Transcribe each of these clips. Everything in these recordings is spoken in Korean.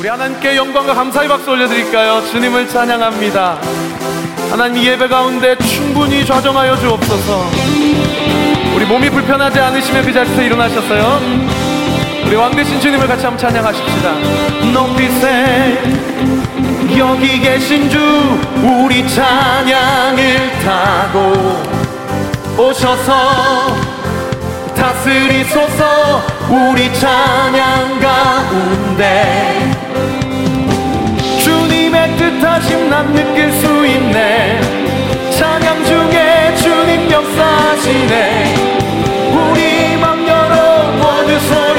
우리 하나님께 영광과 감사의 박수 올려드릴까요? 주님을 찬양합니다. 하나님 이 예배 가운데 충분히 좌정하여 주옵소서. 우리 몸이 불편하지 않으시면 그 자리에서 일어나셨어요. 우리 왕 대신 주님을 같이 한번 찬양하십시다. 높이세 여기 계신 주 우리 찬양을 타고 오셔서 다스리소서 우리 찬양 가운데 뜻하심 난 느낄 수 있네. 찬양 중에 주님 역사하시네. 우리 맘 열어 모두 높여서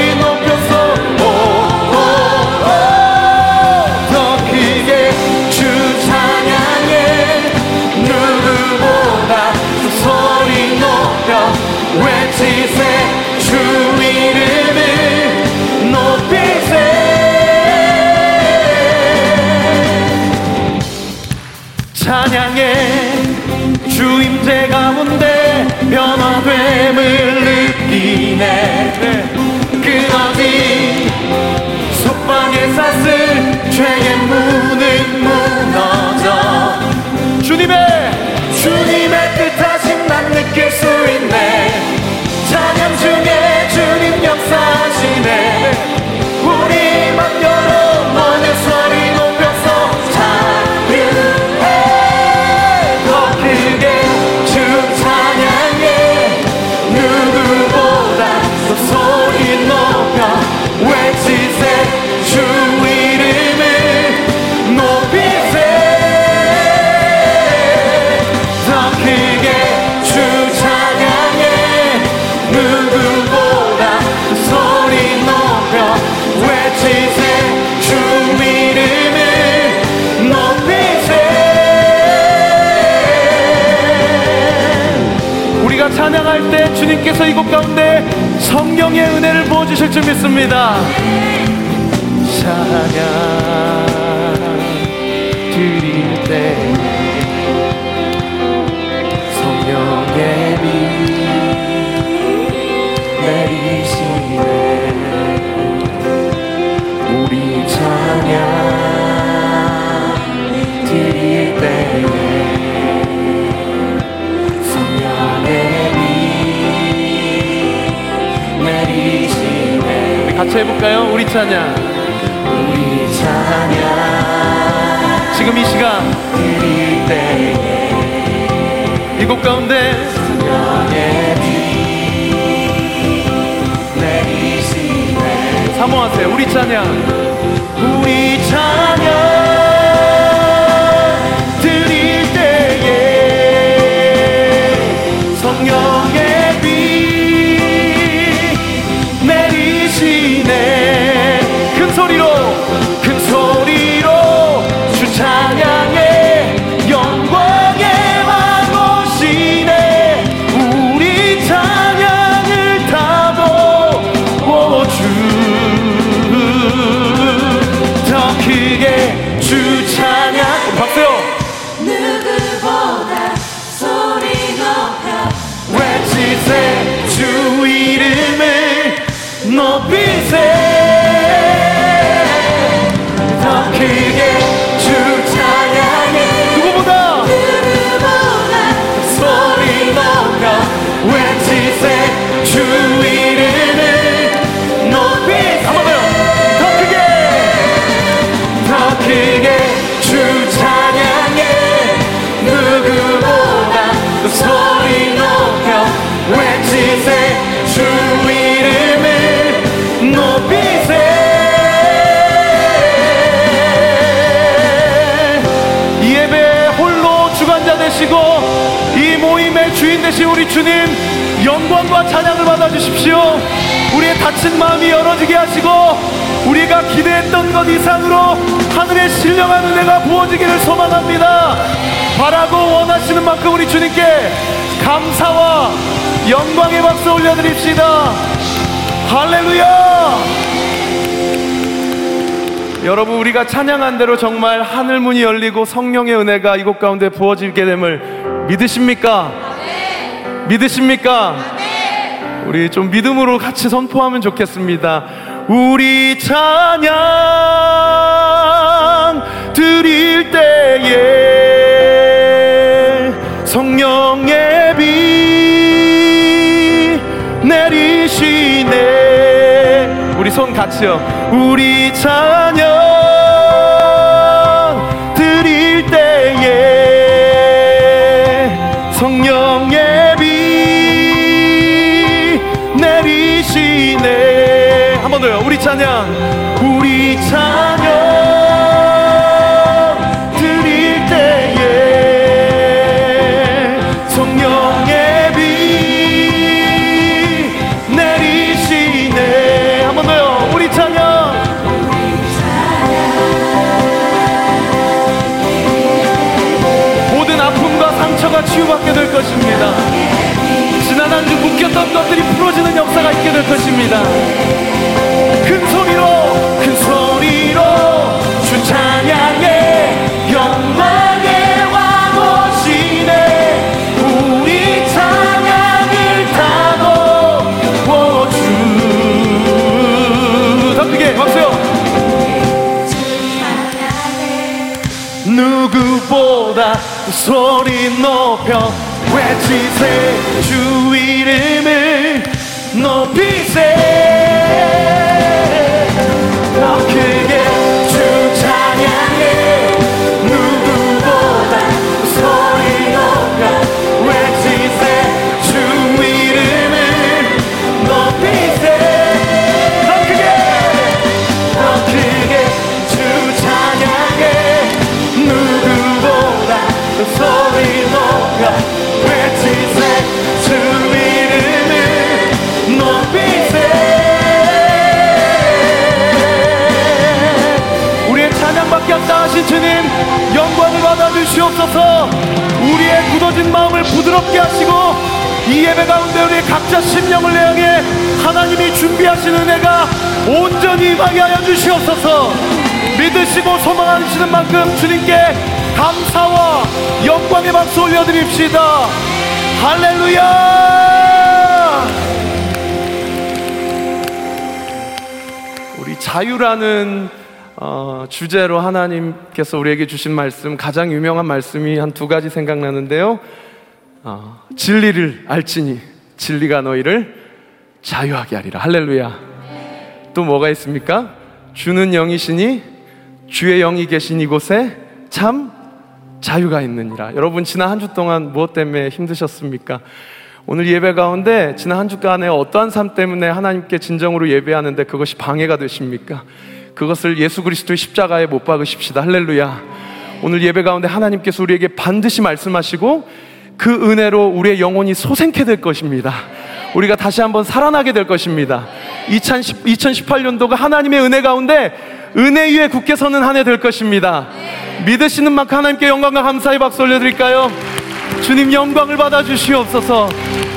주실 줄 믿습니다. 찬양 드릴 때 성령의 비 내리시네. 우리 찬양 같이 해볼까요? 우리 찬양. 우리 찬양 지금 이 시간. 이곳 가운데. 사모하세요. 우리 찬양 되신 우리 주님 영광과 찬양을 받아주십시오. 우리의 다친 마음이 열어지게 하시고 우리가 기대했던 것 이상으로 하늘의 신령한 은혜가 부어지기를 소망합니다. 바라고 원하시는 만큼 우리 주님께 감사와 영광의 박수 올려드립시다. 할렐루야! 여러분 우리가 찬양한 대로 정말 하늘 문이 열리고 성령의 은혜가 이곳 가운데 부어지게 됨을 믿으십니까? 믿으십니까? 우리 좀 믿음으로 같이 선포하면 좋겠습니다. 우리 찬양 드릴 때에 성령의 비 내리시네 우리 손 같이요 우리 찬양 것입니다. 지난 한 주 묶였던 것들이 풀어지는 역사가 있게 될 것입니다. 외치 올려드립시다 할렐루야 우리 자유라는 어, 주제로 하나님께서 우리에게 주신 말씀 가장 유명한 말씀이 한 두 가지 생각나는데요. 어, 진리를 알지니 진리가 너희를 자유하게 하리라. 할렐루야. 또 뭐가 있습니까? 주는 영이시니 주의 영이 계신 이곳에 참 자유가 있느니라. 여러분 지난 한 주 동안 무엇 때문에 힘드셨습니까? 오늘 예배 가운데 지난 한 주간에 어떠한 삶 때문에 하나님께 진정으로 예배하는데 그것이 방해가 되십니까? 그것을 예수 그리스도의 십자가에 못 박으십시다. 할렐루야. 오늘 예배 가운데 하나님께서 우리에게 반드시 말씀하시고 그 은혜로 우리의 영혼이 소생케 될 것입니다. 우리가 다시 한번 살아나게 될 것입니다. 2010, 2018년도가 하나님의 은혜 가운데 은혜 위에 굳게 서는 한 해 될 것입니다. 믿으시는 만큼 하나님께 영광과 감사의 박수 올려드릴까요? 주님 영광을 받아 주시옵소서.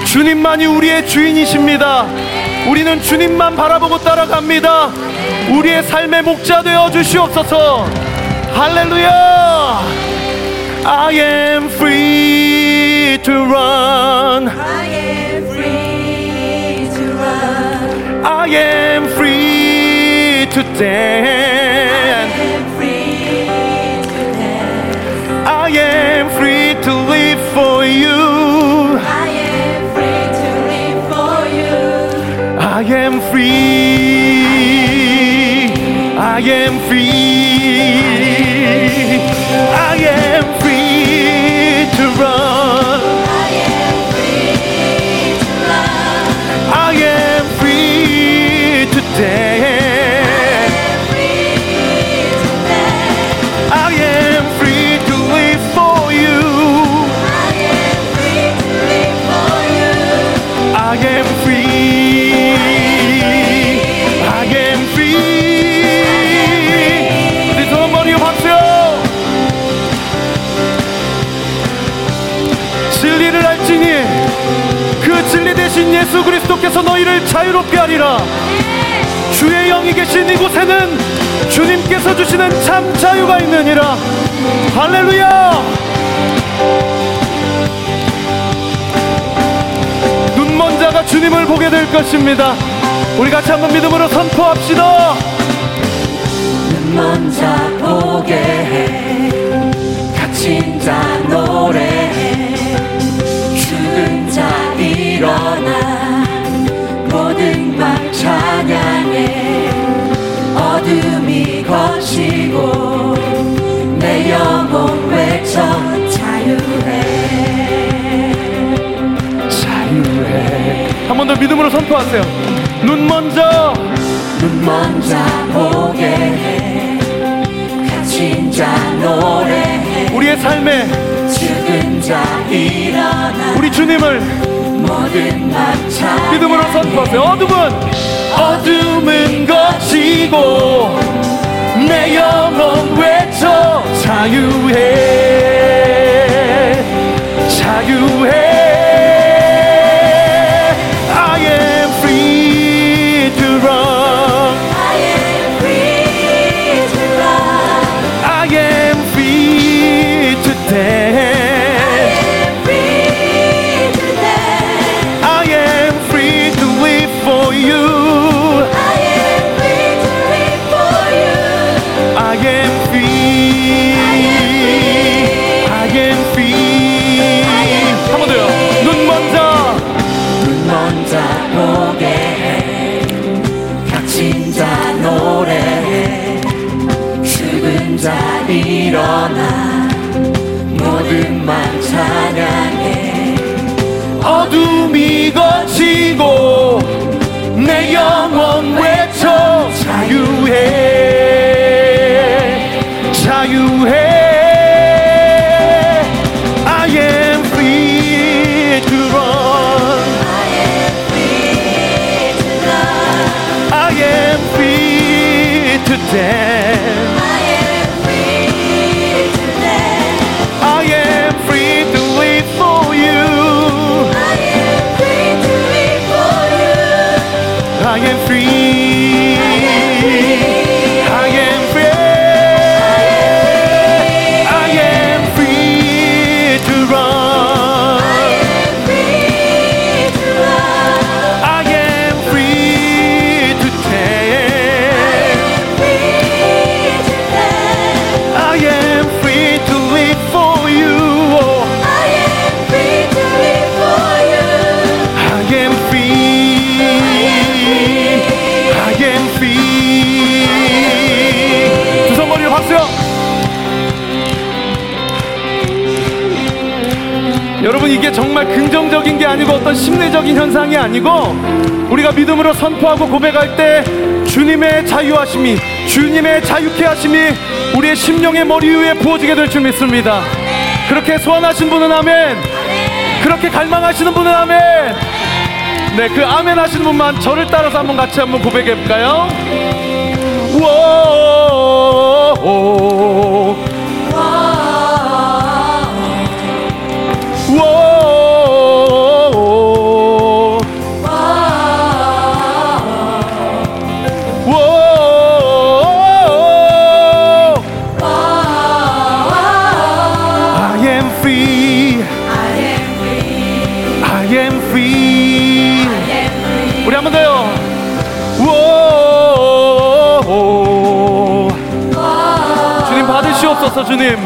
주님만이 우리의 주인이십니다. 우리는 주님만 바라보고 따라갑니다. 우리의 삶의 목자 되어 주시옵소서. 할렐루야. I am free to run. I am free to run. I am free to I am free to dance. I am free to live for you. I am free to live for you. I am free. I am free. I am free to run. 예수 그리스도께서 너희를 자유롭게 하리라. 주의 영이 계신 이곳에는 주님께서 주시는 참 자유가 있느니라. 할렐루야. 눈먼 자가 주님을 보게 될 것입니다. 우리 같이 한번 믿음으로 선포합시다. 먼저 보게 해 갇힌 자 노래 여러분들 믿음으로 선포하세요. 눈 먼저. 먼저 보게 해. 갇힌 자 노래해. 우리의 삶에 죽은 자 일어나. 우리 주님을 모든 막차 믿음으로 선포하세요. 어둠은 어둠은 거치고 내 영혼 외쳐 자유해. 자유해 today. 어떤 심리적인 현상이 아니고 우리가 믿음으로 선포하고 고백할 때 주님의 자유하심이 주님의 자유케 하심이 우리의 심령의 머리 위에 부어지게 될 줄 믿습니다. 그렇게 소원하신 분은 아멘. 그렇게 갈망하시는 분은 아멘. 네, 그 아멘 하시는 분만 저를 따라서 한번 같이 한번 고백해 볼까요? 워 받으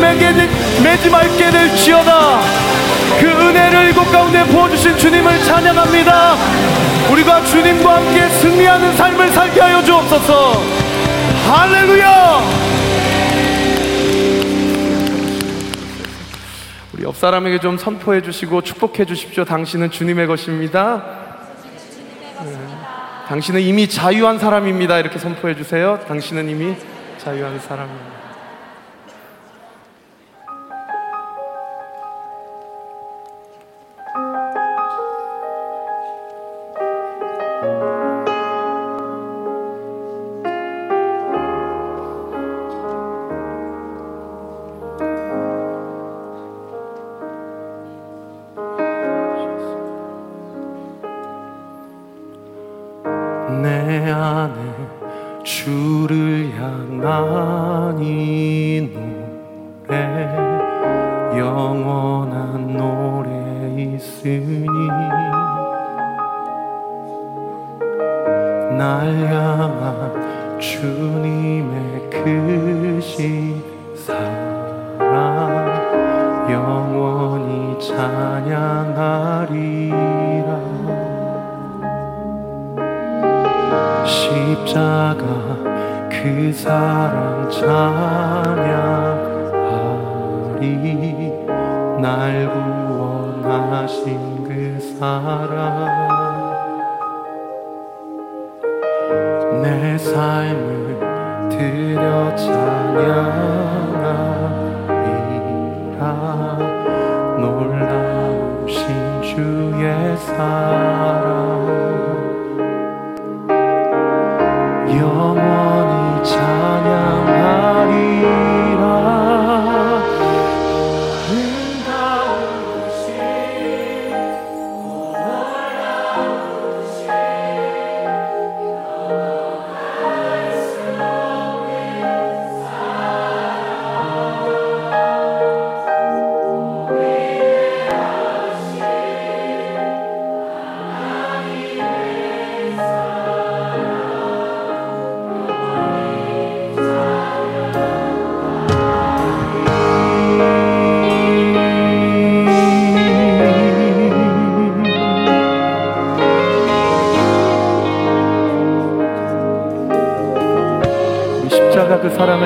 매게, 매지 말게 될지어다 그 은혜를 이곳 가운데 부어주신 주님을 찬양합니다. 우리가 주님과 함께 승리하는 삶을 살게 하여 주옵소서. 할렐루야! 우리 옆 사람에게 좀 선포해 주시고 축복해 주십시오. 당신은 주님의 것입니다. 네. 당신은 이미 자유한 사람입니다. 이렇게 선포해 주세요. 당신은 이미 자유한 사람입니다. 안에 주를 이 노래 영원한 노래 있으니 날 향한 주님의 크신 사랑 영원히 찬양하리 자가 그 사랑 찬양하리. 날 구원하신 그 사랑. 내 삶을 드려 찬양하리라 놀라우신 주의 사랑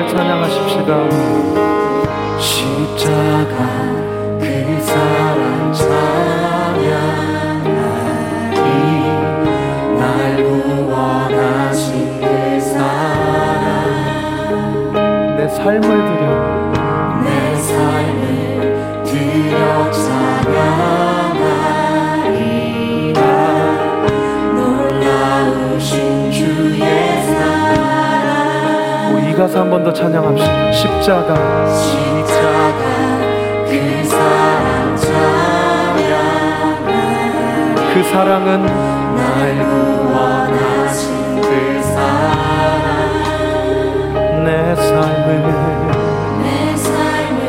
찬양하십시다. 십자가 그 사랑 찬양하리. 날 구원하신 그 사랑. 내 삶을 드려 가사 한번 더 찬양합시다. 십자가. 십자가 그 사랑 찬양 그 사랑은 날 구원하신 그 사랑 내 삶을 내 삶을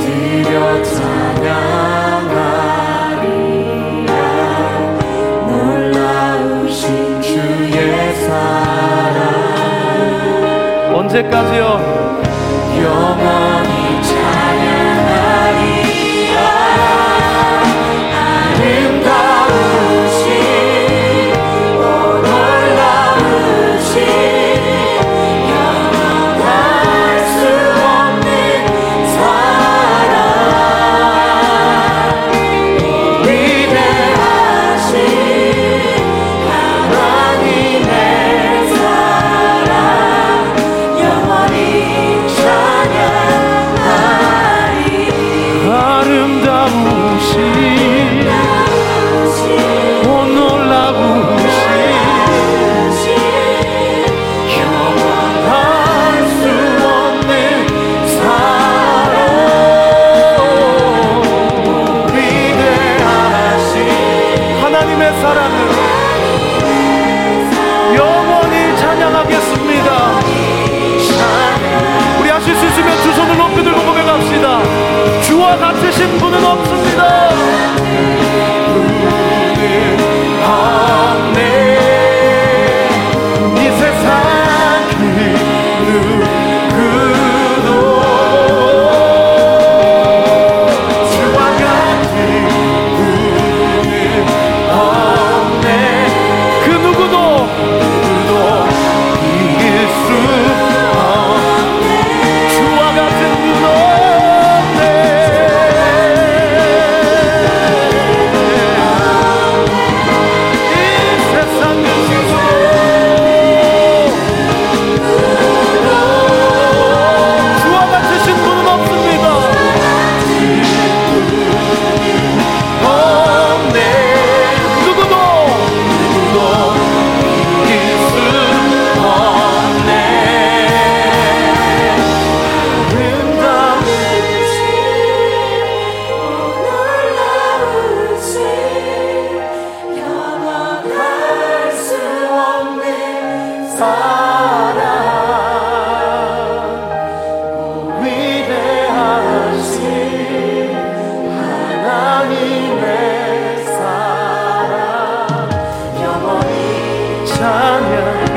찬양 언제까지요? 영원히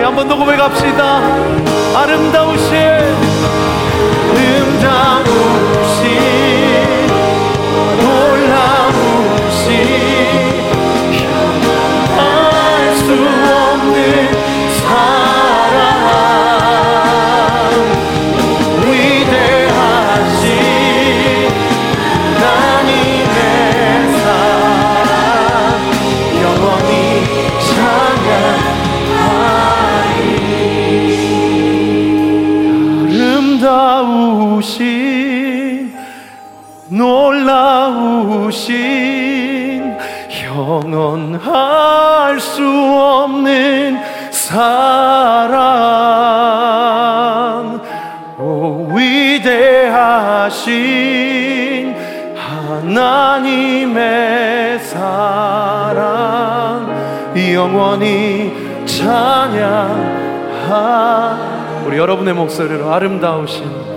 한번더 고백합시다. 아름다우신 아름다우신 아름다우신 놀라우신 영원할 수 없는 사랑. 오 위대하신 하나님의 사랑. 영원히 찬양 하. 우리 여러분의 목소리로 아름다우신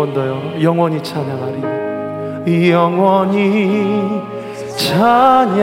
번 더요. 영원히 찬양하리. 영원히 찬양하리.